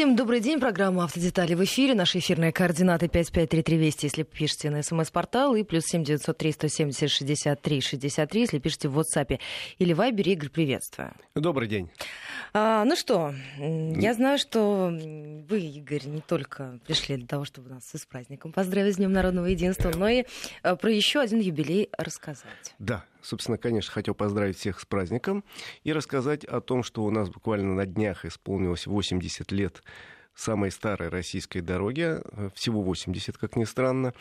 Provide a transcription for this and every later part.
Всем добрый день. Программа «Автодетали» в эфире. Наши эфирные координаты 553320, если пишете на смс-портал, и плюс 7903 170 63 63, если пишете в WhatsApp или Viber. Игорь, приветствую. Добрый день. А, ну что, я знаю, что вы, Игорь, не только пришли для того, чтобы нас с праздником поздравить с Днем Народного Единства, но и а, про еще один юбилей рассказать. Да, собственно, конечно, хотел поздравить всех с праздником и рассказать о том, что у нас буквально на днях исполнилось 80 лет самой старой российской дороги, э, всего 80, как ни странно.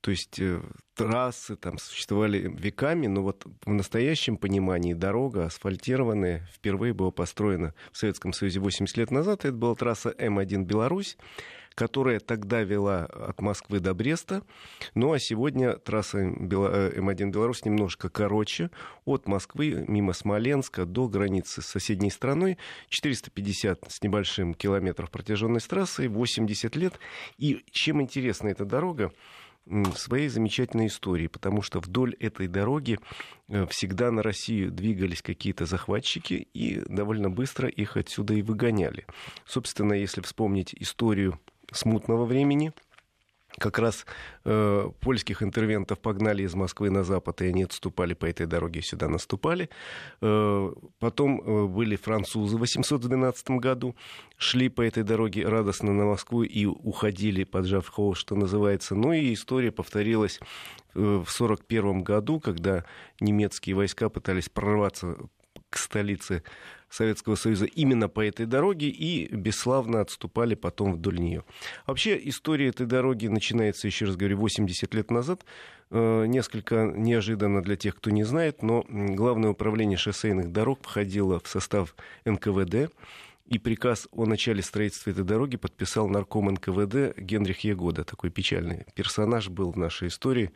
То есть э, трассы там существовали веками, но вот в настоящем понимании дорога асфальтированная впервые была построена в Советском Союзе 80 лет назад. Это была трасса М1 Беларусь которая тогда вела от Москвы до Бреста. Ну а сегодня трасса М1 Беларусь немножко короче. От Москвы мимо Смоленска до границы с соседней страной. 450 с небольшим километров протяженность трассы, 80 лет. И чем интересна эта дорога? своей замечательной историей, потому что вдоль этой дороги э, всегда на Россию двигались какие-то захватчики и довольно быстро их отсюда и выгоняли. Собственно, если вспомнить историю смутного времени. Как раз э, польских интервентов погнали из Москвы на запад, и они отступали по этой дороге, сюда наступали. Э, потом э, были французы в 812 году, шли по этой дороге радостно на Москву и уходили, поджав хвост, что называется. Ну и история повторилась э, в 1941 году, когда немецкие войска пытались прорваться к столице Советского Союза именно по этой дороге и бесславно отступали потом вдоль нее. Вообще история этой дороги начинается, еще раз говорю, 80 лет назад. Э, несколько неожиданно для тех, кто не знает, но Главное управление шоссейных дорог входило в состав НКВД. И приказ о начале строительства этой дороги подписал нарком НКВД Генрих Егода. Такой печальный персонаж был в нашей истории.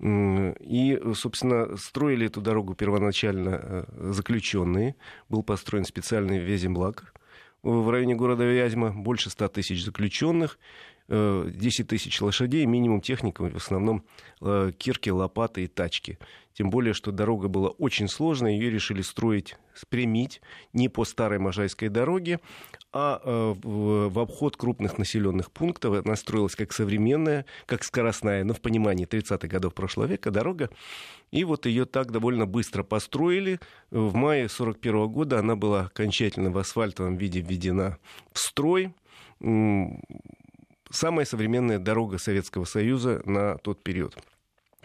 И, собственно, строили эту дорогу первоначально э, заключенные. Был построен специальный веземблаг в районе города Вязьма. Больше 100 тысяч заключенных. 10 э, тысяч лошадей, минимум техника, в основном э, кирки, лопаты и тачки. Тем более, что дорога была очень сложная, ее решили строить, спрямить не по старой Можайской дороге, а э, в обход крупных населенных пунктов. Она строилась как современная, как скоростная, но в понимании 30-х годов прошлого века дорога. И вот ее так довольно быстро построили. В мае 1941 года она была окончательно в асфальтовом виде введена в строй самая современная дорога Советского Союза на тот период.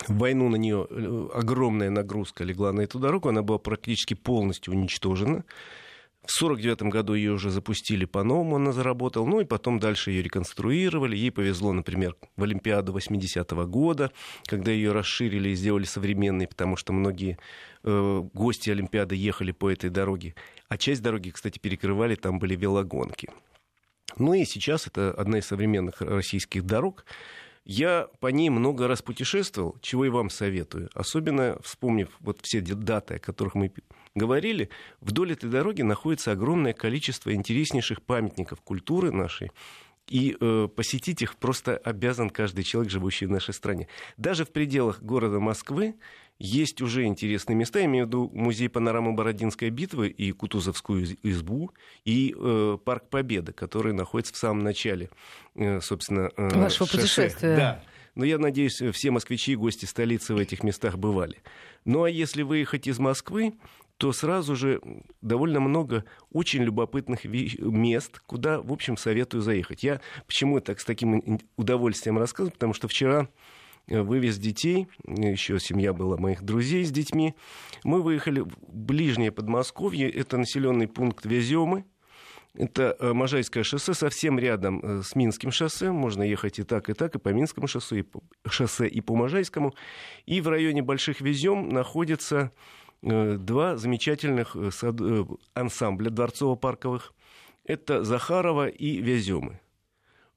В войну на нее э, огромная нагрузка легла на эту дорогу, она была практически полностью уничтожена. В 1949 году ее уже запустили по-новому, она заработала, ну и потом дальше ее реконструировали. Ей повезло, например, в Олимпиаду 80-го года, когда ее расширили и сделали современной, потому что многие э, гости Олимпиады ехали по этой дороге. А часть дороги, кстати, перекрывали, там были велогонки. Ну и сейчас это одна из современных российских дорог. Я по ней много раз путешествовал, чего и вам советую. Особенно вспомнив вот все даты, о которых мы говорили, вдоль этой дороги находится огромное количество интереснейших памятников культуры нашей, и э, посетить их просто обязан каждый человек, живущий в нашей стране. Даже в пределах города Москвы есть уже интересные места, я имею в виду музей панорамы Бородинской битвы и Кутузовскую избу, и э, Парк Победы, который находится в самом начале, э, собственно, э, Вашего шоссе. путешествия. Да. Но я надеюсь, все москвичи и гости столицы в этих местах бывали. Ну а если выехать из Москвы, то сразу же довольно много очень любопытных мест, куда, в общем, советую заехать. Я почему так с таким удовольствием рассказываю, потому что вчера вывез детей, еще семья была моих друзей с детьми. Мы выехали в ближнее Подмосковье, это населенный пункт Веземы, это э, Можайское шоссе, совсем рядом э, с Минским шоссе. Можно ехать и так, и так, и по Минскому шоссе, и по, шоссе, и по Можайскому. И в районе Больших Везем находится Э, два замечательных э. Э, ансамбля дворцово-парковых. Это Захарова и Вяземы.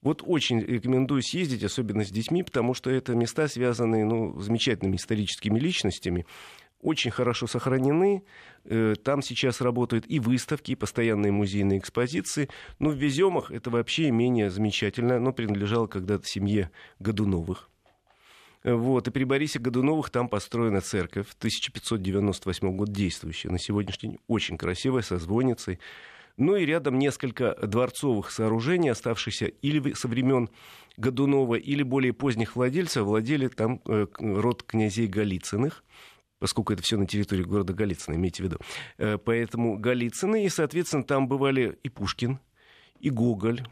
Вот очень рекомендую съездить, особенно с детьми, потому что это места, связанные ну, замечательными историческими личностями, очень хорошо сохранены. Там сейчас работают и выставки, и постоянные музейные экспозиции. Но в Веземах это вообще менее замечательно. Оно принадлежало когда-то семье Годуновых. Вот. И при Борисе Годуновых там построена церковь, 1598 год действующая. На сегодняшний день очень красивая, со звонницей. Ну и рядом несколько дворцовых сооружений, оставшихся или со времен Годунова, или более поздних владельцев, владели там э, род князей Голицыных поскольку это все на территории города Голицына, имейте в виду. Э, поэтому Голицыны, и, соответственно, там бывали и Пушкин, и Гоголь,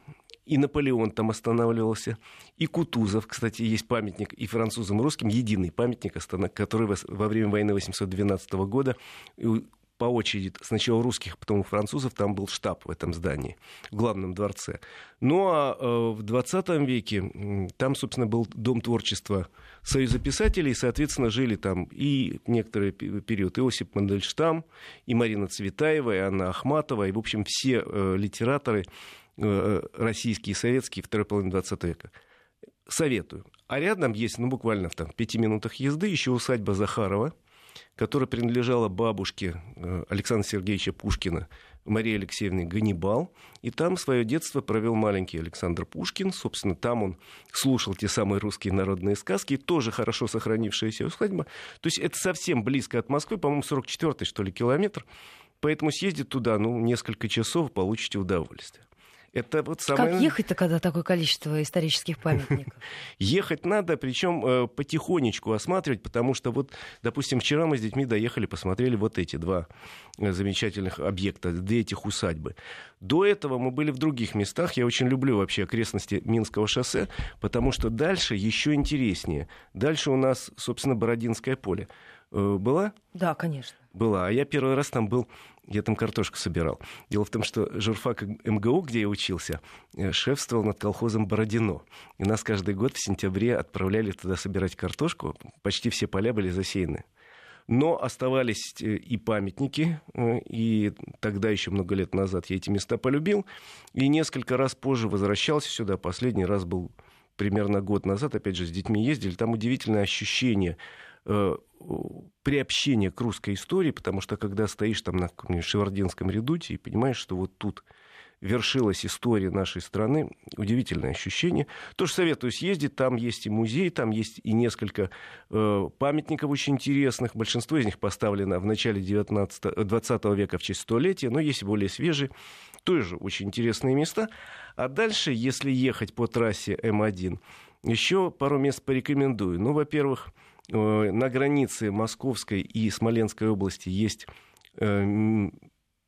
и Наполеон там останавливался, и Кутузов, кстати, есть памятник и французам, и русским, единый памятник, который во время войны 812 года по очереди сначала русских, потом французов, там был штаб в этом здании, в главном дворце. Ну а э, в 20 веке там, собственно, был дом творчества Союза писателей, и, соответственно, жили там и некоторый период Иосип Мандельштам, и Марина Цветаева, и Анна Ахматова, и, в общем, все э, литераторы э, российские и советские второй половины 20 века. Советую. А рядом есть, ну, буквально в там, пяти минутах езды еще усадьба Захарова – которая принадлежала бабушке э, Александра Сергеевича Пушкина, Марии Алексеевне Ганнибал. И там свое детство провел маленький Александр Пушкин. Собственно, там он слушал те самые русские народные сказки, тоже хорошо сохранившаяся усадьба. То есть это совсем близко от Москвы, по-моему, 44-й, что ли, километр. Поэтому съездить туда, ну, несколько часов, получите удовольствие. Это вот самое... Как ехать-то, когда такое количество исторических памятников? Ехать надо, причем э, потихонечку осматривать, потому что вот, допустим, вчера мы с детьми доехали, посмотрели вот эти два э, замечательных объекта, две этих усадьбы. До этого мы были в других местах. Я очень люблю вообще окрестности Минского шоссе, потому что дальше еще интереснее. Дальше у нас, собственно, Бородинское поле. Э, была? Да, конечно. Была. А я первый раз там был я там картошку собирал. Дело в том, что журфак МГУ, где я учился, э, шефствовал над колхозом Бородино. И нас каждый год в сентябре отправляли туда собирать картошку. Почти все поля были засеяны. Но оставались э, и памятники, э, и тогда еще много лет назад я эти места полюбил. И несколько раз позже возвращался сюда. Последний раз был примерно год назад, опять же, с детьми ездили. Там удивительное ощущение приобщение к русской истории, потому что когда стоишь там на Шевардинском редуте и понимаешь, что вот тут вершилась история нашей страны. Удивительное ощущение. Тоже советую съездить. Там есть и музей, там есть и несколько э, памятников очень интересных. Большинство из них поставлено в начале 19, 20 века в честь столетия, но есть более свежие. Тоже очень интересные места. А дальше, если ехать по трассе М1, еще пару мест порекомендую. Ну, во-первых, Э, на границе Московской и Смоленской области есть э,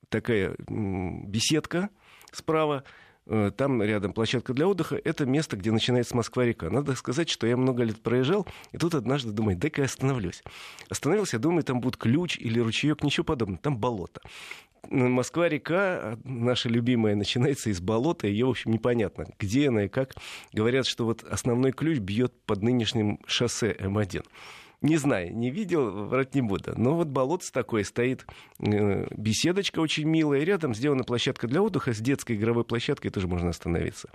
такая беседка справа, э, там рядом площадка для отдыха, это место, где начинается Москва-река. Надо сказать, что я много лет проезжал, и тут однажды думаю, дай-ка я остановлюсь. Остановился, думаю, там будет ключ или ручеек, ничего подобного, там болото. Москва-река, наша любимая, начинается из болота, ее, в общем, непонятно, где она и как. Говорят, что вот основной ключ бьет под нынешним шоссе М1. Не знаю, не видел, врать не буду. Но вот болото такое стоит, э, беседочка очень милая, рядом сделана площадка для отдыха с детской игровой площадкой, тоже можно остановиться.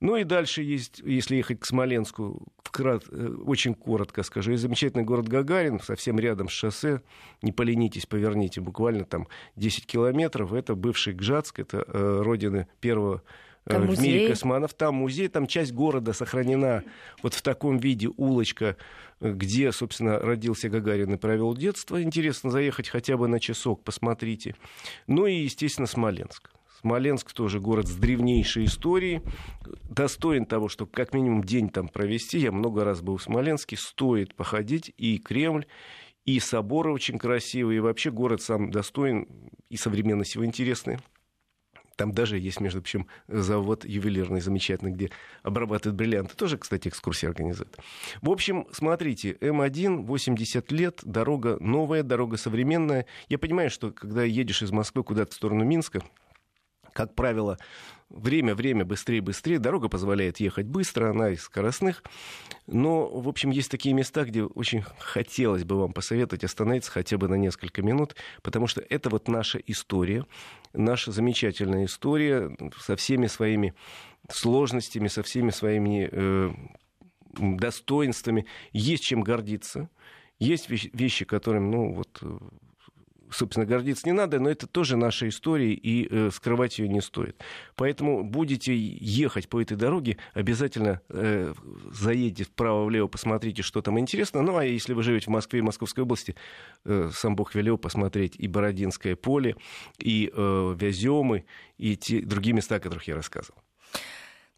Ну и дальше есть, если ехать к Смоленску, вкрат, э, очень коротко скажу, есть замечательный город Гагарин, совсем рядом с шоссе, не поленитесь, поверните, буквально там 10 километров, это бывший Гжатск, это э, родины первого там в музей. мире космонавт. Там музей, там часть города сохранена вот в таком виде, улочка, где, собственно, родился Гагарин и провел детство. Интересно заехать хотя бы на часок, посмотрите. Ну и, естественно, Смоленск. Смоленск тоже город с древнейшей историей. Достоин того, чтобы как минимум день там провести. Я много раз был в Смоленске. Стоит походить. И Кремль, и соборы очень красивые. И вообще город сам достоин. И современность его интересная. Там даже есть, между прочим, завод ювелирный замечательный, где обрабатывают бриллианты. Тоже, кстати, экскурсии организуют. В общем, смотрите, М1, 80 лет, дорога новая, дорога современная. Я понимаю, что когда едешь из Москвы куда-то в сторону Минска, как правило, время, время, быстрее, быстрее. Дорога позволяет ехать быстро, она из скоростных. Но, в общем, есть такие места, где очень хотелось бы вам посоветовать остановиться хотя бы на несколько минут, потому что это вот наша история, наша замечательная история со всеми своими сложностями, со всеми своими э, достоинствами. Есть чем гордиться. Есть вещи, которым, ну, вот, собственно, гордиться не надо, но это тоже наша история, и э, скрывать ее не стоит. Поэтому будете ехать по этой дороге, обязательно э, заедете вправо-влево, посмотрите, что там интересно. Ну, а если вы живете в Москве и Московской области, э, сам Бог велел посмотреть и Бородинское поле, и э, Вяземы, и те другие места, о которых я рассказывал.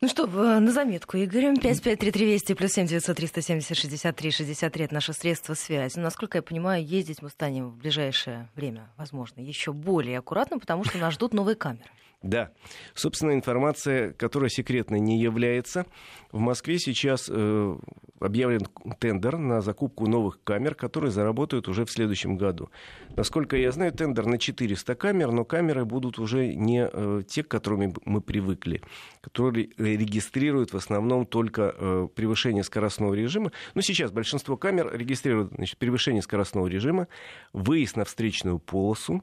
Ну что, на заметку, Игорь, 553320 плюс 7 900 370 63 63 это наше средство связи. Насколько я понимаю, ездить мы станем в ближайшее время, возможно, еще более аккуратно, потому что нас ждут новые камеры. Да. Собственно, информация, которая секретной не является. В Москве сейчас э, объявлен тендер на закупку новых камер, которые заработают уже в следующем году. Насколько я знаю, тендер на 400 камер, но камеры будут уже не э, те, к которым мы привыкли, которые регистрируют в основном только э, превышение скоростного режима. Но сейчас большинство камер регистрируют значит, превышение скоростного режима, выезд на встречную полосу,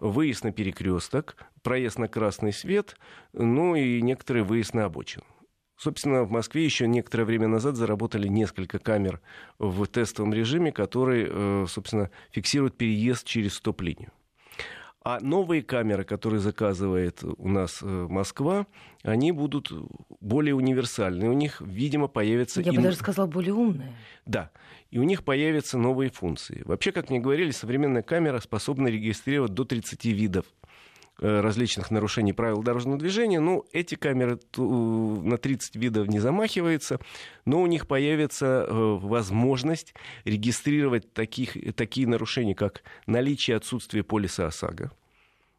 выезд на перекресток, проезд на красный свет, ну и некоторый выезд на обочину. Собственно, в Москве еще некоторое время назад заработали несколько камер в тестовом режиме, которые, э, собственно, фиксируют переезд через стоп-линию. А новые камеры, которые заказывает у нас э, Москва, они будут более универсальные. У них, видимо, появятся... Я и... бы даже сказала, более умные. Да. И у них появятся новые функции. Вообще, как мне говорили, современная камера способна регистрировать до 30 видов различных нарушений правил дорожного движения. Ну, эти камеры на 30 видов не замахиваются, но у них появится э, возможность регистрировать таких, такие нарушения, как наличие отсутствия полиса ОСАГО.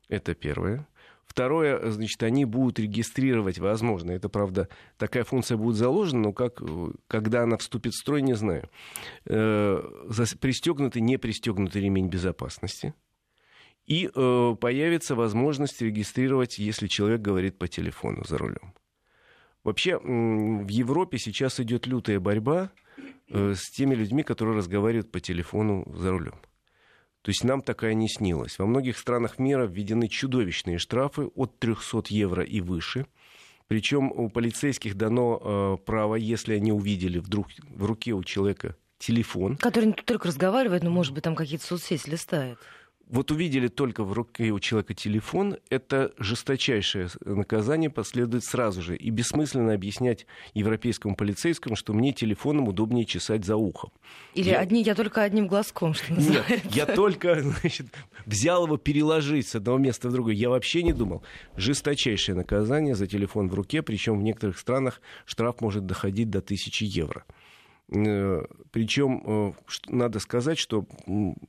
Это первое. Второе, значит, они будут регистрировать, возможно, это, правда, такая функция будет заложена, но как, когда она вступит в строй, не знаю, э, пристегнутый, не пристегнутый ремень безопасности – и э, появится возможность регистрировать, если человек говорит по телефону за рулем. Вообще в Европе сейчас идет лютая борьба э, с теми людьми, которые разговаривают по телефону за рулем. То есть нам такая не снилась. Во многих странах мира введены чудовищные штрафы от 300 евро и выше. Причем у полицейских дано э, право, если они увидели вдруг в руке у человека телефон. Который не только разговаривает, но, может быть, там какие-то соцсети листает вот увидели только в руке у человека телефон, это жесточайшее наказание последует сразу же. И бессмысленно объяснять европейскому полицейскому, что мне телефоном удобнее чесать за ухом. Или я... одни, я только одним глазком, что называется. Нет, я только значит, взял его переложить с одного места в другое. Я вообще не думал. Жесточайшее наказание за телефон в руке, причем в некоторых странах штраф может доходить до тысячи евро. Э, Причем э, надо сказать, что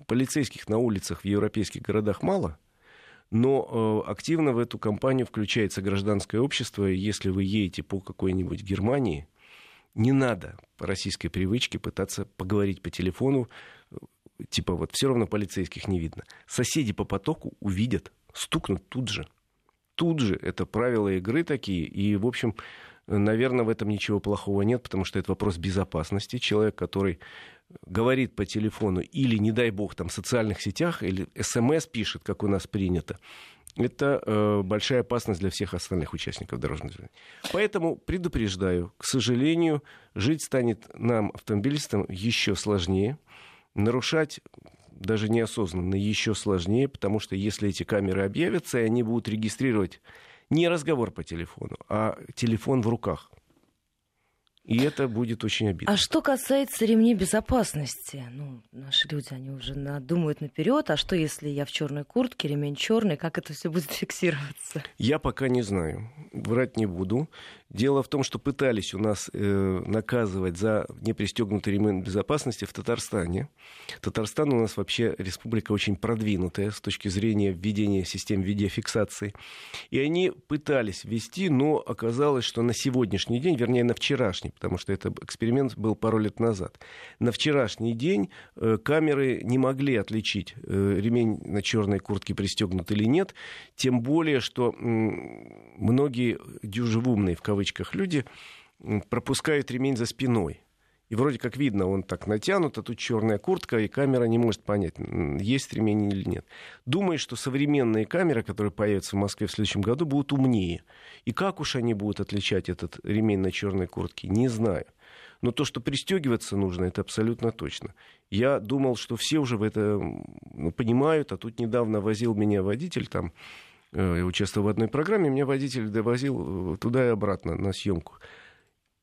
полицейских на улицах в европейских городах мало, но э, активно в эту кампанию включается гражданское общество. Если вы едете по какой-нибудь Германии, не надо по российской привычке пытаться поговорить по телефону, типа вот все равно полицейских не видно. Соседи по потоку увидят, стукнут тут же. Тут же это правила игры такие. И, в общем, Наверное, в этом ничего плохого нет, потому что это вопрос безопасности. Человек, который говорит по телефону или, не дай бог, там в социальных сетях, или смс пишет, как у нас принято, это э, большая опасность для всех остальных участников дорожного движения. Поэтому предупреждаю, к сожалению, жить станет нам, автомобилистам, еще сложнее. Нарушать даже неосознанно еще сложнее, потому что если эти камеры объявятся, и они будут регистрировать не разговор по телефону, а телефон в руках. И это будет очень обидно. А что касается ремней безопасности, ну, наши люди, они уже думают наперед, а что если я в черной куртке, ремень черный, как это все будет фиксироваться? Я пока не знаю, врать не буду. Дело в том, что пытались у нас э, наказывать за непристегнутый ремень безопасности в Татарстане. Татарстан у нас вообще республика очень продвинутая с точки зрения введения систем видеофиксации. И они пытались ввести, но оказалось, что на сегодняшний день, вернее на вчерашний, потому что это эксперимент был пару лет назад, на вчерашний день э, камеры не могли отличить э, ремень на черной куртке пристегнут или нет, тем более, что э, многие дюжевумные в кавычках кавычках люди пропускают ремень за спиной. И вроде как видно, он так натянут, а тут черная куртка, и камера не может понять, есть ремень или нет. Думаю, что современные камеры, которые появятся в Москве в следующем году, будут умнее. И как уж они будут отличать этот ремень на черной куртке, не знаю. Но то, что пристегиваться нужно, это абсолютно точно. Я думал, что все уже в это ну, понимают, а тут недавно возил меня водитель там, я участвовал в одной программе, меня водитель довозил э, туда и обратно на съемку.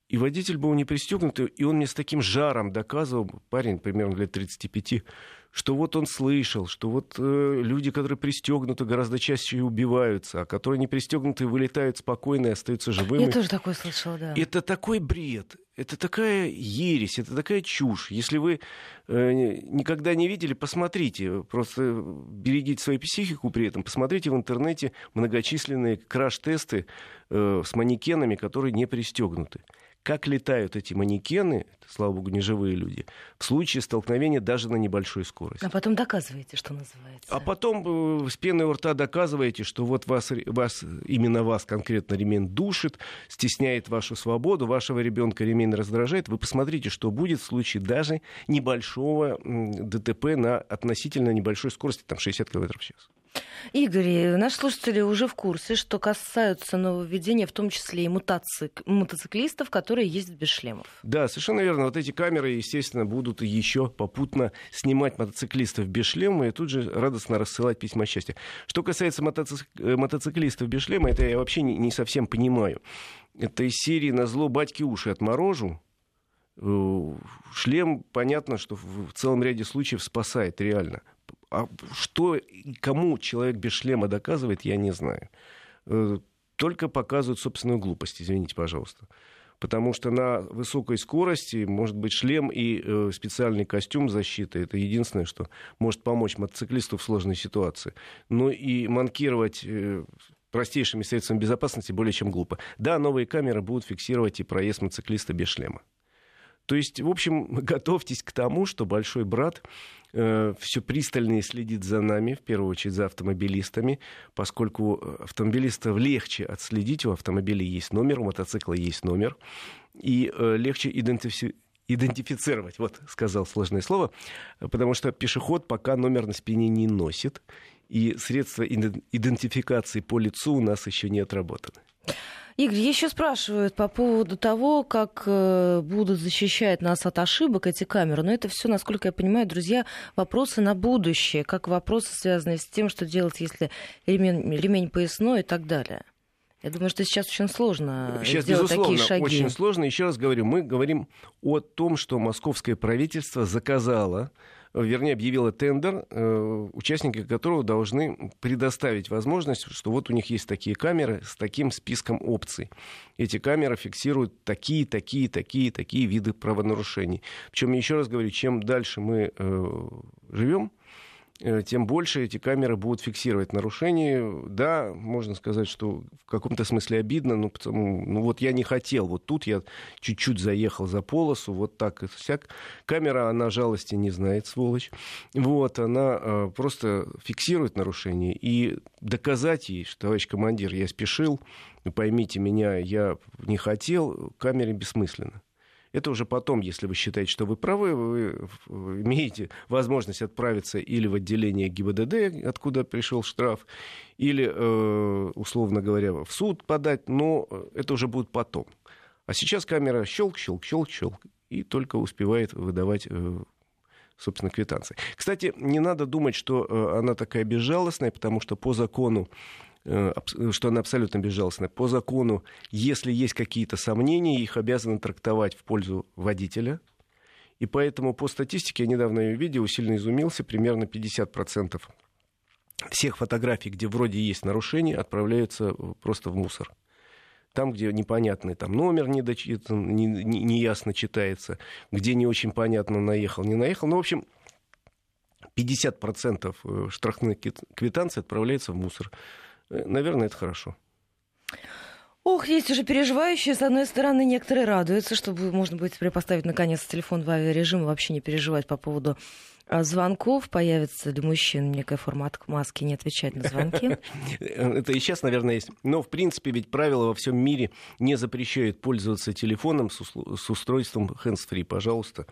И водитель был не пристегнут, и он мне с таким жаром доказывал, парень примерно лет 35, что вот он слышал, что вот э, люди, которые пристегнуты, гораздо чаще убиваются, а которые не пристегнуты, вылетают спокойно и остаются живыми. Я тоже такое слышала, да. Это такой бред, это такая ересь, это такая чушь. Если вы э, никогда не видели, посмотрите, просто берегите свою психику при этом, посмотрите в интернете многочисленные краш-тесты э, с манекенами, которые не пристегнуты как летают эти манекены, слава богу, не живые люди, в случае столкновения даже на небольшой скорости. А потом доказываете, что называется. А потом э, с пеной у рта доказываете, что вот вас, вас, именно вас конкретно ремень душит, стесняет вашу свободу, вашего ребенка ремень раздражает. Вы посмотрите, что будет в случае даже небольшого ДТП на относительно небольшой скорости, там 60 км в час. Игорь, наши слушатели уже в курсе, что касаются нововведения, в том числе и мотоцик... мотоциклистов, которые ездят без шлемов. Да, совершенно верно. Вот эти камеры, естественно, будут еще попутно снимать мотоциклистов без шлема и тут же радостно рассылать письма счастья. Что касается мотоцик... Э, мотоциклистов без шлема, это я вообще не, не совсем понимаю. Это из серии «На зло батьки уши отморожу». Э, шлем, понятно, что в целом ряде случаев спасает реально а что кому человек без шлема доказывает, я не знаю. Э, только показывают собственную глупость, извините, пожалуйста. Потому что на высокой скорости может быть шлем и э, специальный костюм защиты. Это единственное, что может помочь мотоциклисту в сложной ситуации. Но и манкировать э, простейшими средствами безопасности более чем глупо. Да, новые камеры будут фиксировать и проезд мотоциклиста без шлема. То есть, в общем, готовьтесь к тому, что большой брат э, все пристальнее следит за нами, в первую очередь за автомобилистами, поскольку э, автомобилистов легче отследить, у автомобиля есть номер, у мотоцикла есть номер, и э, легче идентифицировать идентифицировать, вот сказал сложное слово, потому что пешеход пока номер на спине не носит, и средства идентификации по лицу у нас еще не отработаны. Игорь, еще спрашивают по поводу того, как э, будут защищать нас от ошибок эти камеры. Но это все, насколько я понимаю, друзья, вопросы на будущее, как вопросы, связанные с тем, что делать, если ремень, ремень поясной и так далее. Я думаю, что сейчас очень сложно сейчас, сделать безусловно, такие шаги. очень сложно. Еще раз говорю, мы говорим о том, что московское правительство заказало вернее, объявила тендер, э, участники которого должны предоставить возможность, что вот у них есть такие камеры с таким списком опций. Эти камеры фиксируют такие, такие, такие, такие виды правонарушений. Причем, еще раз говорю, чем дальше мы э, живем, Э, тем больше эти камеры будут фиксировать нарушения. Да, можно сказать, что в каком-то смысле обидно, но потому, ну вот я не хотел, вот тут я чуть-чуть заехал за полосу, вот так и всяк. Камера, она жалости не знает, сволочь. Вот, она э, просто фиксирует нарушение. И доказать ей, что, товарищ командир, я спешил, поймите меня, я не хотел, камере бессмысленно. Это уже потом, если вы считаете, что вы правы, вы имеете возможность отправиться или в отделение ГИБДД, откуда пришел штраф, или, э, условно говоря, в суд подать, но это уже будет потом. А сейчас камера щелк, щелк, щелк, щелк, и только успевает выдавать э, собственно, квитанции. Кстати, не надо думать, что э, она такая безжалостная, потому что по закону Э, что она абсолютно безжалостная. По закону, если есть какие-то сомнения, их обязаны трактовать в пользу водителя. И поэтому по статистике, я недавно ее видел, сильно изумился, примерно 50% всех фотографий, где вроде есть нарушение, отправляются просто в мусор. Там, где непонятный там, номер не дочитан, не, не, неясно читается, где не очень понятно, наехал, не наехал. Ну, в общем, 50% э, штрафных квитанций отправляется в мусор. Э, наверное, это хорошо. Ох, есть уже переживающие. С одной стороны, некоторые радуются, чтобы можно будет теперь поставить наконец телефон в авиарежим и вообще не переживать по поводу а, звонков. Появится для мужчин некая форма маски не отвечать на звонки. Это и сейчас, наверное, есть. Но, в принципе, ведь правила во всем мире не запрещают пользоваться телефоном с устройством hands-free, пожалуйста.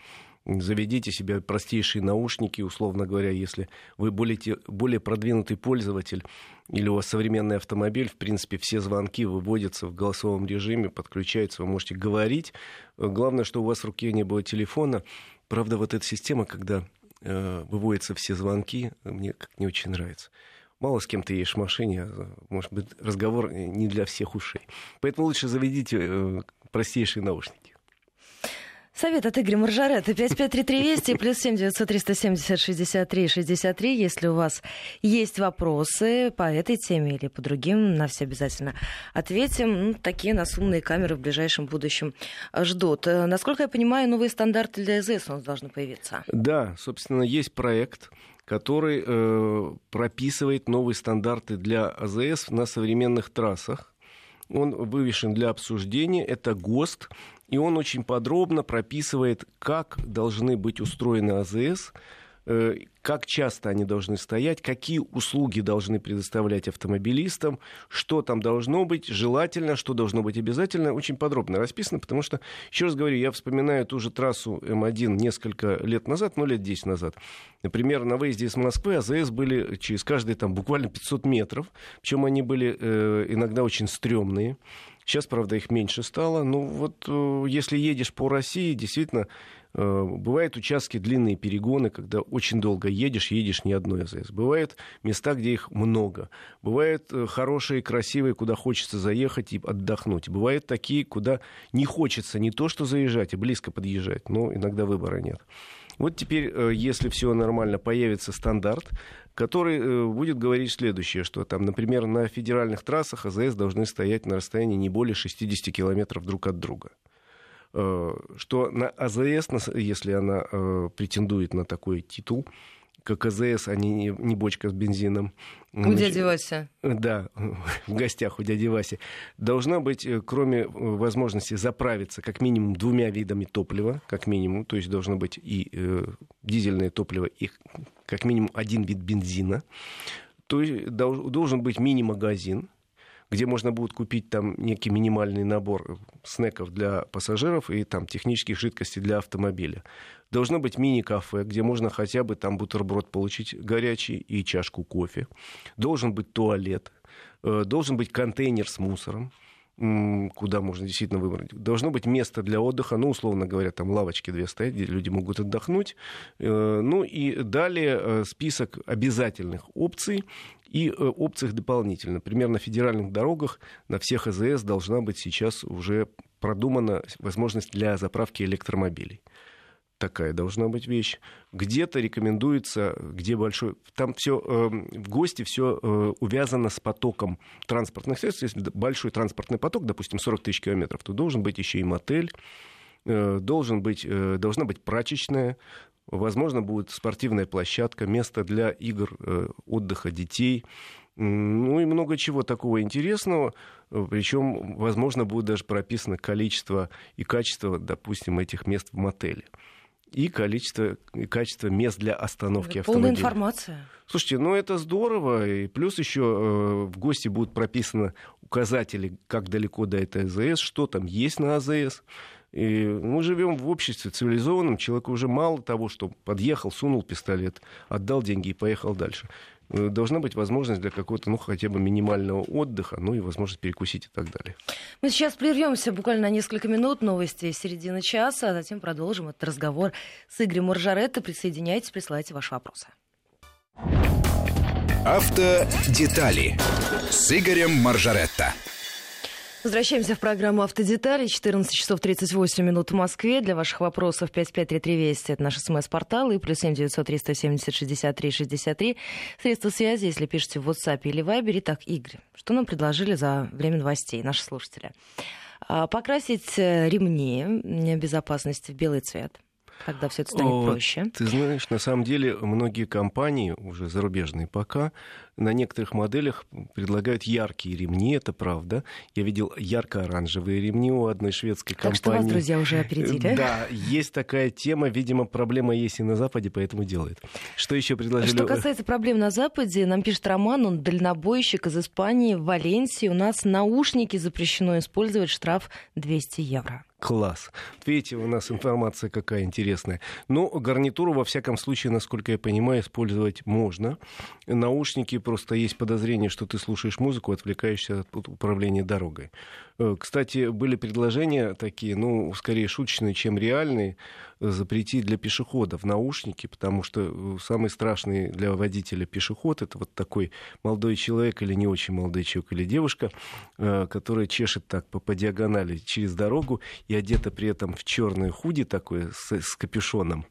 Заведите себе простейшие наушники, условно говоря, если вы более, более продвинутый пользователь или у вас современный автомобиль, в принципе, все звонки выводятся в голосовом режиме, подключаются, вы можете говорить. Главное, что у вас в руке не было телефона. Правда, вот эта система, когда э, выводятся все звонки, мне как не очень нравится мало с кем ты едешь в машине, а, может быть, разговор не для всех ушей. Поэтому лучше заведите э, простейшие наушники. Совет от Игоря Маржарета. 553320 плюс 7 900 370 63 63. Если у вас есть вопросы по этой теме или по другим, на все обязательно ответим. Ну, такие нас умные камеры в ближайшем будущем ждут. Э, насколько я понимаю, новые стандарты для ЭЗС у нас должны появиться. Да, собственно, есть проект который э, прописывает новые стандарты для АЗС на современных трассах. Он вывешен для обсуждения. Это ГОСТ. И он очень подробно прописывает, как должны быть устроены АЗС, Э, как часто они должны стоять, какие услуги должны предоставлять автомобилистам, что там должно быть желательно, что должно быть обязательно, очень подробно расписано, потому что, еще раз говорю, я вспоминаю ту же трассу М1 несколько лет назад, ну, лет 10 назад. Например, на выезде из Москвы АЗС были через каждые там буквально 500 метров, причем они были э, иногда очень стрёмные. Сейчас, правда, их меньше стало. Ну, вот э, если едешь по России, действительно, Э, бывают участки длинные перегоны, когда очень долго едешь, едешь не одной АЗС. Бывают места, где их много. Бывают э, хорошие, красивые, куда хочется заехать и отдохнуть. Бывают такие, куда не хочется не то что заезжать, а близко подъезжать. Но иногда выбора нет. Вот теперь, если все нормально, появится стандарт, который будет говорить следующее, что там, например, на федеральных трассах АЗС должны стоять на расстоянии не более 60 километров друг от друга. Э, что на АЗС, если она э, претендует на такой титул, как АЗС, а не, не бочка с бензином. У Значит, дяди Вася. Да, в гостях у дяди Васи. Должна быть, э, кроме возможности заправиться как минимум двумя видами топлива, как минимум, то есть должно быть и э, дизельное топливо, и как минимум один вид бензина. То есть должен быть мини-магазин, где можно будет купить там некий минимальный набор снеков для пассажиров и там технических жидкостей для автомобиля. Должно быть мини-кафе, где можно хотя бы там бутерброд получить горячий и чашку кофе. Должен быть туалет. Э, должен быть контейнер с мусором куда можно действительно выбрать. Должно быть место для отдыха, ну, условно говоря, там лавочки две стоят, где люди могут отдохнуть. Э, ну и далее э, список обязательных опций и э, опциях дополнительно. Например, на федеральных дорогах на всех АЗС должна быть сейчас уже продумана возможность для заправки электромобилей такая должна быть вещь. Где-то рекомендуется, где большой... Там все э, эм, в гости все э, увязано с потоком транспортных средств. Если большой транспортный поток, допустим, 40 тысяч километров, то должен быть еще и мотель, э, должен быть, э, должна быть прачечная, возможно, будет спортивная площадка, место для игр, э, отдыха детей. Ну и много чего такого интересного. Причем, возможно, будет даже прописано количество и качество, допустим, этих мест в мотеле и количество, и качество мест для остановки это автомобиля. Полная информация. Слушайте, ну это здорово. И плюс еще э, в гости будут прописаны указатели, как далеко до этой АЗС, что там есть на АЗС. И мы живем в обществе цивилизованном. Человеку уже мало того, что подъехал, сунул пистолет, отдал деньги и поехал дальше. Э, должна быть возможность для какого-то, ну, хотя бы минимального отдыха, ну и возможность перекусить и так далее. Мы сейчас прервемся буквально на несколько минут, новости середины часа, а затем продолжим этот разговор с Игорем Маржаретто. Присоединяйтесь, присылайте ваши вопросы. Автодетали с Игорем Маржаретто. Возвращаемся в программу «Автодетали». 14 часов 38 минут в Москве. Для ваших вопросов 553320 – это наш смс-портал. И плюс 7 900 370 63 63. Средства связи, если пишете в WhatsApp или Viber. Итак, Игорь, что нам предложили за время новостей наши слушатели? А, покрасить э, ремни безопасности в белый цвет – когда все это станет О, проще. Ты знаешь, на самом деле многие компании, уже зарубежные пока, на некоторых моделях предлагают яркие ремни, это правда. Я видел ярко-оранжевые ремни у одной шведской так компании. Так что вас, друзья, уже опередили. Да, есть такая тема, видимо, проблема есть и на Западе, поэтому делают. Что еще предложили? Что касается проблем на Западе, нам пишет Роман, он дальнобойщик из Испании, в Валенсии. У нас наушники запрещено использовать, штраф 200 евро. Класс. Видите, у нас информация какая интересная. Но гарнитуру, во всяком случае, насколько я понимаю, использовать можно. Наушники, просто есть подозрение, что ты слушаешь музыку, отвлекаешься от управления дорогой. Э, кстати, были предложения такие, ну, скорее шуточные, чем реальные, запретить для пешеходов наушники, потому что э, самый страшный для водителя пешеход это вот такой молодой человек или не очень молодой человек или девушка, э, которая чешет так по, по диагонали через дорогу и одета при этом в черное худи такое с, с капюшоном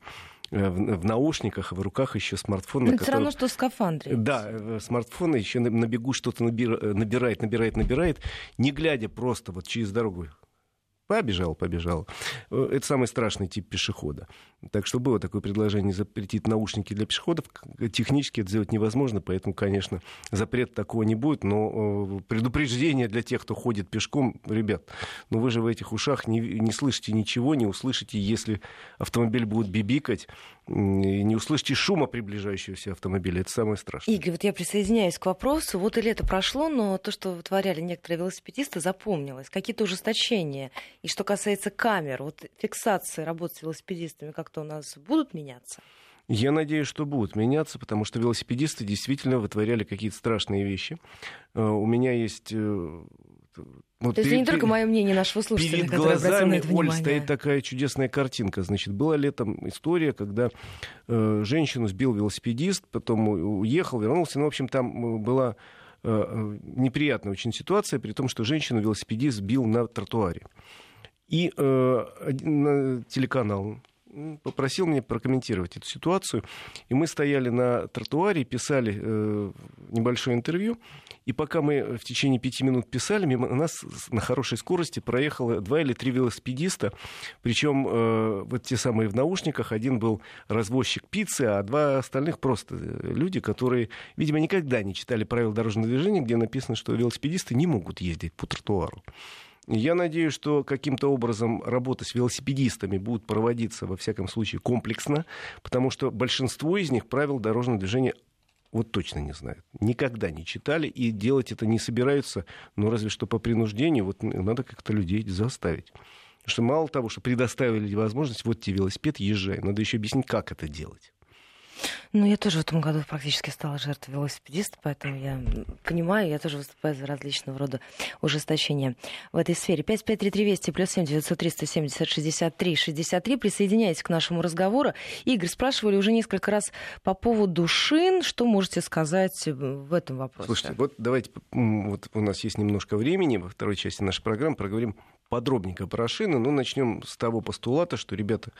в, в наушниках, в руках еще смартфон. Это все равно, что скафандре. Да, смартфон еще на, на бегу что-то набирает, набирает, набирает, не глядя просто вот через дорогу Побежал, побежал. Э, это самый страшный тип пешехода. Так что было такое предложение запретить наушники для пешеходов. Технически это сделать невозможно, поэтому, конечно, запрет такого не будет. Но э, предупреждение для тех, кто ходит пешком, ребят, ну вы же в этих ушах не, не слышите ничего, не услышите, если автомобиль будет бибикать, не услышите шума приближающегося автомобиля. Это самое страшное. Игорь, вот я присоединяюсь к вопросу. Вот и лето прошло, но то, что вытворяли некоторые велосипедисты, запомнилось. Какие-то ужесточения. И что касается камер, вот фиксации работы с велосипедистами как-то у нас будут меняться? Я надеюсь, что будут меняться, потому что велосипедисты действительно вытворяли какие-то страшные вещи. Э, у меня есть э, вот То есть перед, не только мое мнение нашего слушателя, перед глазами, Оль, стоит такая чудесная картинка. Значит, была летом история, когда э, женщину сбил велосипедист, потом уехал, вернулся. Ну, в общем, там э, была э, неприятная очень ситуация, при том, что женщину велосипедист сбил на тротуаре. И э, телеканал попросил меня прокомментировать эту ситуацию. И мы стояли на тротуаре, писали э, небольшое интервью. И пока мы в течение пяти минут писали, мимо нас на хорошей скорости проехало два или три велосипедиста. Причем э, вот те самые в наушниках. Один был развозчик пиццы, а два остальных просто э, люди, которые, видимо, никогда не читали правила дорожного движения, где написано, что велосипедисты не могут ездить по тротуару. Я надеюсь, что каким-то образом работа с велосипедистами будет проводиться, во всяком случае, комплексно, потому что большинство из них правил дорожного движения вот точно не знают. Никогда не читали и делать это не собираются, ну, разве что по принуждению. Вот надо как-то людей заставить. Потому что мало того, что предоставили возможность, вот тебе велосипед, езжай. Надо еще объяснить, как это делать. Ну, я тоже в этом году практически стала жертвой велосипедиста, поэтому я понимаю, я тоже выступаю за различного рода ужесточения в этой сфере. 553320 плюс 7 903 170 63 63. Присоединяйтесь к нашему разговору. Игорь, спрашивали уже несколько раз по поводу шин. Что можете сказать в этом вопросе? Слушайте, вот давайте, вот у нас есть немножко времени во второй части нашей программы, проговорим подробненько про шины. Ну, начнем с того постулата, что, ребята,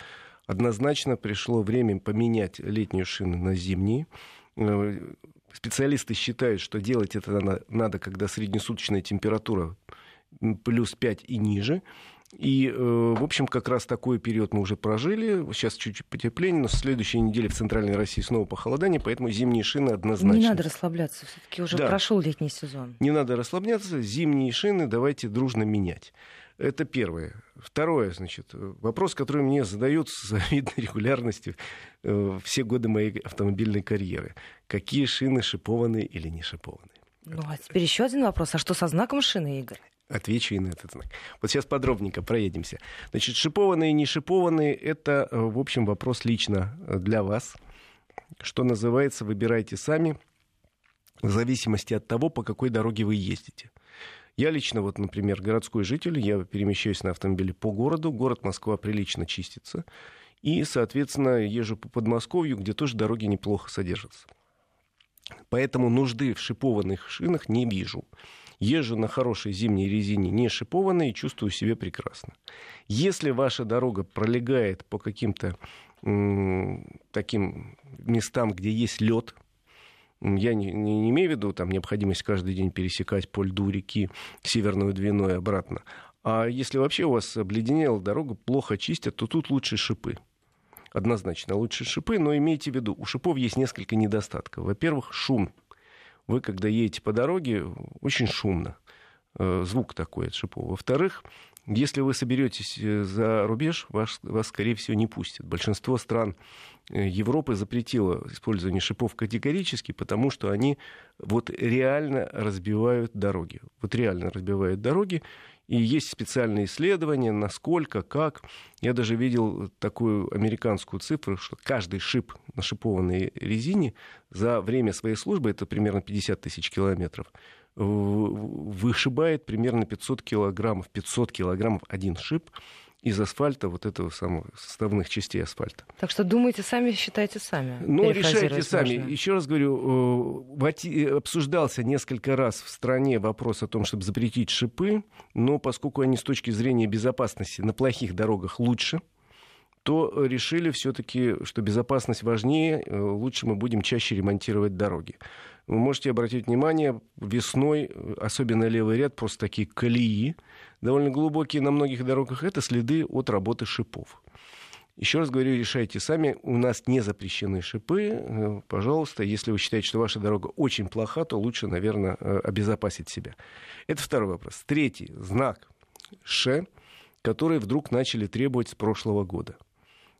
однозначно пришло время поменять летние шины на зимние. Э, специалисты считают, что делать это надо, когда среднесуточная температура плюс 5 и ниже. И, э, в общем, как раз такой период мы уже прожили. Сейчас чуть-чуть потепление, но в следующей неделе в Центральной России снова похолодание, поэтому зимние шины однозначно. Не надо расслабляться, все-таки уже да. прошел летний сезон. Не надо расслабляться, зимние шины давайте дружно менять. Это первое. Второе, значит, вопрос, который мне задают с завидной регулярностью э, все годы моей автомобильной карьеры. Какие шины шипованные или не шипованные? Ну, а теперь еще один вопрос. А что со знаком шины, Игорь? Отвечу и на этот знак. Вот сейчас подробненько проедемся. Значит, шипованные и не шипованные – это, э, в общем, вопрос лично для вас. Что называется, выбирайте сами в зависимости от того, по какой дороге вы ездите. Я лично, вот, например, городской житель, я перемещаюсь на автомобиле по городу, город Москва прилично чистится, и, соответственно, езжу по Подмосковью, где тоже дороги неплохо содержатся. Поэтому нужды в шипованных шинах не вижу. Езжу на хорошей зимней резине не шипованной и чувствую себя прекрасно. Если ваша дорога пролегает по каким-то таким местам, где есть лед, я не, не, не имею в виду там, необходимость каждый день пересекать по льду реки Северную Двину и обратно. А если вообще у вас обледенела дорога, плохо чистят, то тут лучше шипы. Однозначно лучше шипы, но имейте в виду, у шипов есть несколько недостатков. Во-первых, шум. вы, когда едете по дороге, очень шумно. Э, звук такой от шипов. Во-вторых, если вы соберетесь э, за рубеж, вас, вас, скорее всего, не пустят. Большинство стран э, Европы запретило использование шипов категорически, потому что они вот реально разбивают дороги. Вот реально разбивают дороги. И есть специальные исследования, насколько, как. Я даже видел такую американскую цифру, что каждый шип на шипованной резине за время своей службы, это примерно 50 тысяч километров, вышибает примерно 500 килограммов, 500 килограммов один шип из асфальта, вот этого самого, составных частей асфальта. Так что думайте сами, считайте сами. Ну, решайте сами. Можно. Еще раз говорю, э, обсуждался несколько раз в стране вопрос о том, чтобы запретить шипы, но поскольку они с точки зрения безопасности на плохих дорогах лучше, то решили все-таки, что безопасность важнее, э, лучше мы будем чаще ремонтировать дороги. Вы можете обратить внимание, весной, особенно левый ряд, просто такие колеи, довольно глубокие на многих дорогах, это следы от работы шипов. Еще раз говорю, решайте сами. У нас не запрещены шипы. Э, пожалуйста, если вы считаете, что ваша дорога очень плоха, то лучше, наверное, э, обезопасить себя. Это второй вопрос. Третий знак Ш, который вдруг начали требовать с прошлого года –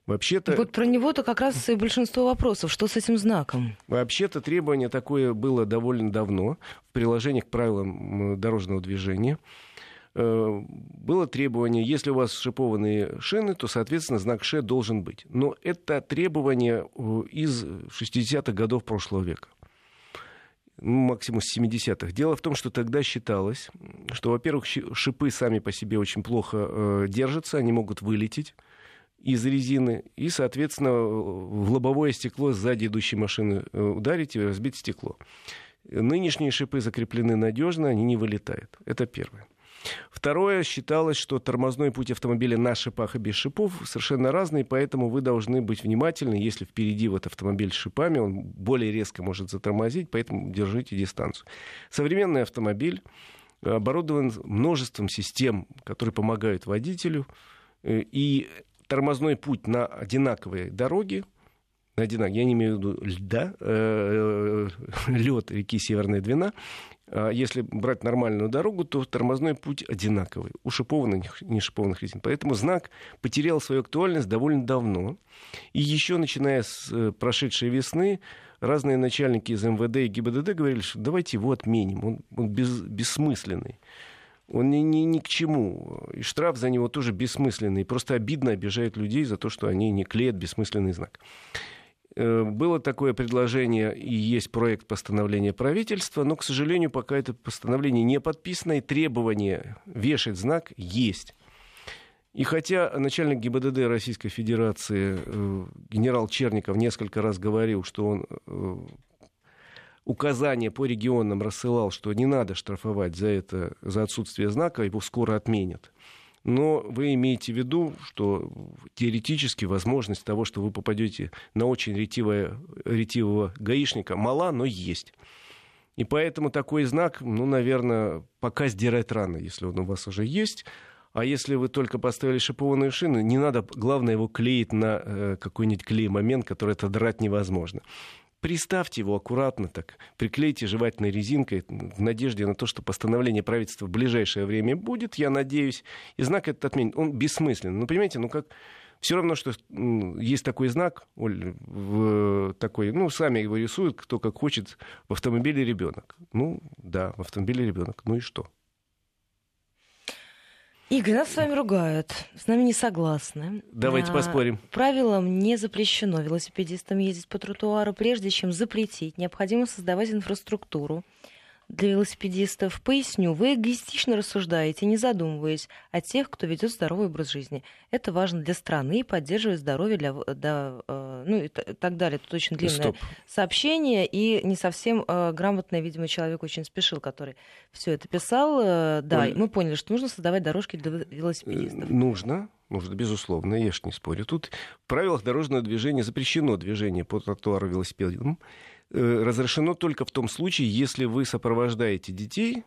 Вообще-то... Вот про него-то как раз и большинство вопросов. Что с этим знаком? Вообще-то требование такое было довольно давно в приложении к правилам дорожного движения. Э, было требование, если у вас шипованные шины, то, соответственно, знак Ш должен быть. Но это требование э, из 60-х годов прошлого века ну, максимум с 70-х. Дело в том, что тогда считалось, что, во-первых, шипы сами по себе очень плохо э, держатся, они могут вылететь из резины, и, соответственно, в лобовое стекло сзади идущей машины э, ударить и разбить стекло. Нынешние шипы закреплены надежно, они не вылетают. Это первое. Второе, считалось, что тормозной путь автомобиля на шипах и без шипов совершенно разный, поэтому вы должны быть внимательны. Если впереди вот автомобиль с шипами, он более резко может затормозить, поэтому держите дистанцию. Современный автомобиль оборудован множеством систем, которые помогают водителю, э, и тормозной путь на одинаковые дороги, на одинак, я не имею в виду льда, э, лед реки Северная Двина, а если брать нормальную дорогу, то тормозной путь одинаковый, у шипованных, не шипованных резин. Поэтому знак потерял свою актуальность довольно давно. И еще начиная с э, прошедшей весны, разные начальники из МВД и ГИБДД говорили, что давайте его отменим, он, он без, бессмысленный он ни, ни, ни к чему. И штраф за него тоже бессмысленный. Просто обидно обижает людей за то, что они не клеят бессмысленный знак. Э, было такое предложение и есть проект постановления правительства, но, к сожалению, пока это постановление не подписано, и требование вешать знак есть. И хотя начальник ГИБДД Российской Федерации э, генерал Черников несколько раз говорил, что он э, указания по регионам рассылал, что не надо штрафовать за это, за отсутствие знака, его скоро отменят. Но вы имеете в виду, что теоретически возможность того, что вы попадете на очень ретивого, ретивого гаишника, мала, но есть. И поэтому такой знак, ну, наверное, пока сдирать рано, если он у вас уже есть. А если вы только поставили шипованные шины, не надо, главное, его клеить на э, какой-нибудь клей-момент, который это драть невозможно. Приставьте его аккуратно так, приклейте жевательной резинкой в надежде на то, что постановление правительства в ближайшее время будет, я надеюсь, и знак этот отменит. Он бессмысленный. Ну, понимаете, ну как... Все равно, что есть такой знак, Оль, в, такой, ну, сами его рисуют, кто как хочет, в автомобиле ребенок. Ну, да, в автомобиле ребенок. Ну и что? Игорь, нас с вами ругают, с нами не согласны. Давайте а, поспорим. Правилам не запрещено велосипедистам ездить по тротуару. Прежде чем запретить, необходимо создавать инфраструктуру, для велосипедистов. Поясню, вы эгоистично рассуждаете, не задумываясь о тех, кто ведет здоровый образ жизни. Это важно для страны и поддерживает здоровье для, для э, ну и так далее. Тут очень длинное Стоп. сообщение и не совсем э, грамотный, видимо, человек очень спешил, который все это писал. Э, да, Оль... мы поняли, что нужно создавать дорожки для велосипедистов. Нужно, Нужно, безусловно, я ж не спорю. Тут в правилах дорожного движения запрещено движение по тротуару велосипедом. Э, разрешено только в том случае, если вы сопровождаете детей,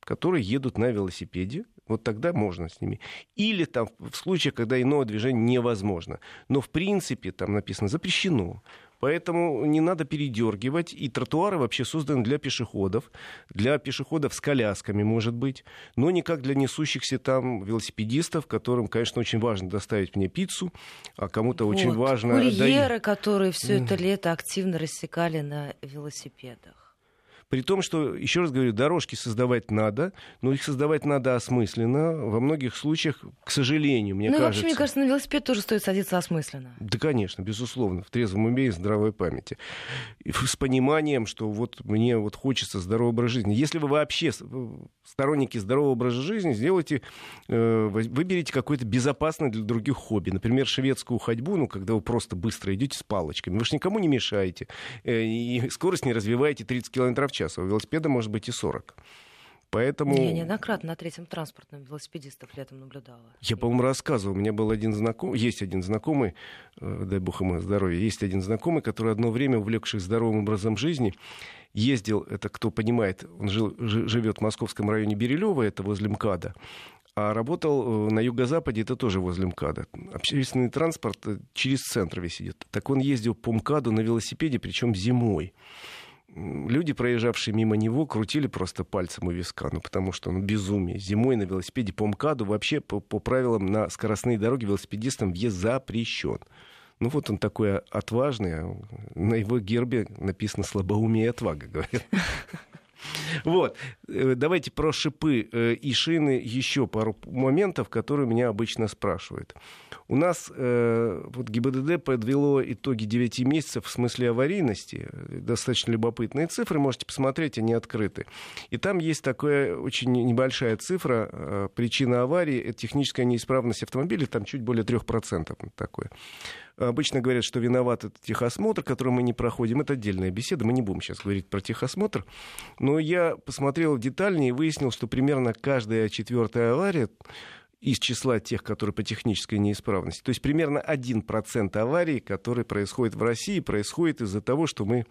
которые едут на велосипеде, вот тогда можно с ними. Или там в случае, когда иного движения невозможно. Но в принципе там написано запрещено. Поэтому не надо передергивать. И тротуары вообще созданы для пешеходов, для пешеходов с колясками, может быть, но не как для несущихся там велосипедистов, которым, конечно, очень важно доставить мне пиццу, а кому-то вот. очень важно... Курьеры, да... которые все это лето активно рассекали на велосипедах. При том, что, еще раз говорю, дорожки создавать надо, но их создавать надо осмысленно. Во многих случаях, к сожалению, мне ну, кажется... Ну, вообще, мне кажется, на велосипед тоже стоит садиться осмысленно. Да, конечно, безусловно, в трезвом уме и здравой памяти. И с пониманием, что вот мне вот хочется здорового образа жизни. Если вы вообще сторонники здорового образа жизни, сделайте, э, выберите какое-то безопасное для других хобби. Например, шведскую ходьбу, ну, когда вы просто быстро идете с палочками. Вы же никому не мешаете. Э, и скорость не развиваете 30 километров в час. А у велосипеда может быть и 40. Поэтому... Я неоднократно на третьем транспортном велосипедистов летом наблюдала. Я, по-моему, рассказывал. У меня был один знакомый, есть один знакомый, э, дай бог ему здоровья, есть один знакомый, который одно время, увлекшись здоровым образом жизни, ездил, это кто понимает, он жил, живет в московском районе Берилева, это возле МКАДа, а работал э, на юго-западе, это тоже возле МКАДа. Общественный транспорт э, через центр весь идет. Так он ездил по МКАДу на велосипеде, причем зимой люди, проезжавшие мимо него, крутили просто пальцем у виска, ну, потому что ну, безумие. Зимой на велосипеде по МКАДу вообще по, по правилам на скоростные дороги велосипедистам въезд запрещен. Ну вот он такой отважный, а на его гербе написано «слабоумие и отвага», говорят. Вот. Э, давайте про шипы э, и шины еще пару моментов, которые меня обычно спрашивают. У нас э, вот ГИБДД подвело итоги 9 месяцев в смысле аварийности. Достаточно любопытные цифры, можете посмотреть, они открыты. И там есть такая очень небольшая цифра. Причина аварии — это техническая неисправность автомобиля, там чуть более 3% такое. Обычно говорят, что виноват этот техосмотр, который мы не проходим. Это отдельная беседа, мы не будем сейчас говорить про техосмотр. Но я посмотрел детальнее и выяснил, что примерно каждая четвертая авария из числа тех, которые по технической неисправности. То есть примерно 1% аварий, которые происходят в России, происходит из-за того, что мы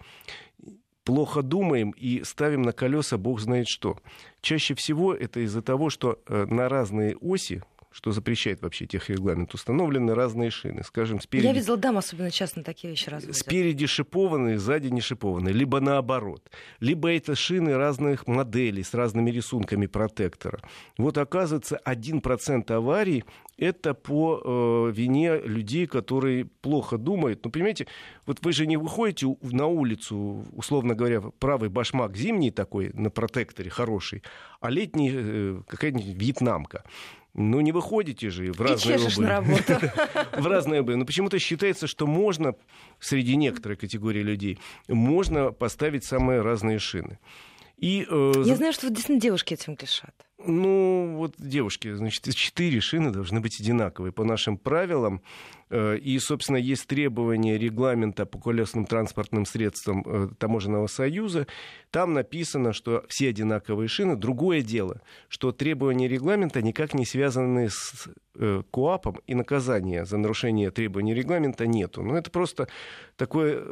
плохо думаем и ставим на колеса бог знает что. Чаще всего это из-за того, что э, на разные оси, что запрещает вообще техрегламент, установлены разные шины. Скажем, спереди... Я видела дам особенно часто такие вещи разводят. Спереди шипованные, сзади не шипованные. Либо наоборот. Либо это шины разных моделей с разными рисунками протектора. Вот оказывается, 1% аварий это по э, вине людей, которые плохо думают. Ну, понимаете, вот вы же не выходите на улицу, условно говоря, правый башмак зимний такой на протекторе хороший, а летний э, какая-нибудь вьетнамка. Ну, не выходите же в разные обуви. на работу. в разные обуви. Но почему-то считается, что можно, среди некоторой категории людей, можно поставить самые разные шины. И, э, Я знаю, что действительно девушки этим грешат. Ну, вот девушки, значит, четыре шины должны быть одинаковые по нашим правилам. Э, и, собственно, есть требования регламента по колесным транспортным средствам э, Таможенного союза. Там написано, что все одинаковые шины. Другое дело, что требования регламента никак не связаны с э, КОАПом, и наказания за нарушение требований регламента нету. Но ну, это просто такое,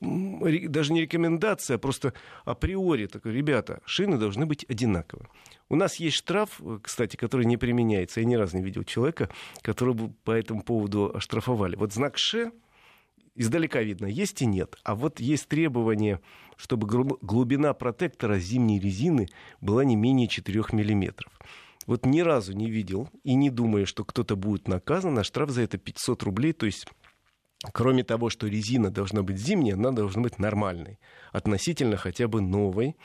даже не рекомендация, а просто априори. Такое, ребята, шины должны быть одинаковые. У нас есть штраф, кстати, который не применяется. Я ни разу не видел человека, который бы по этому поводу оштрафовали. Вот знак «Ш» издалека видно, есть и нет. А вот есть требование, чтобы глубина протектора зимней резины была не менее 4 миллиметров. Вот ни разу не видел и не думаю, что кто-то будет наказан, а штраф за это 500 рублей, то есть Кроме того, что резина должна быть зимняя, она должна быть нормальной, относительно хотя бы новой.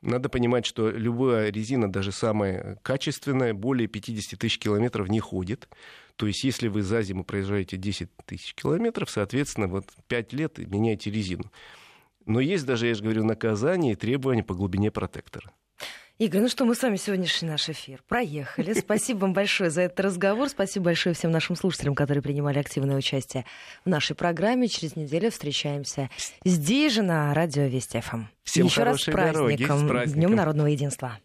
Надо понимать, что любая резина, даже самая качественная, более 50 тысяч километров не ходит. То есть, если вы за зиму проезжаете 10 тысяч километров, соответственно, вот 5 лет меняете резину. Но есть даже, я же говорю, наказание и требования по глубине протектора. Игорь, ну что, мы с вами сегодняшний наш эфир проехали. Спасибо вам большое за этот разговор. Спасибо большое всем нашим слушателям, которые принимали активное участие в нашей программе. Через неделю встречаемся здесь же на радио Вести ФМ. Всем Еще раз с праздником, дороги, с праздником. Днем народного единства.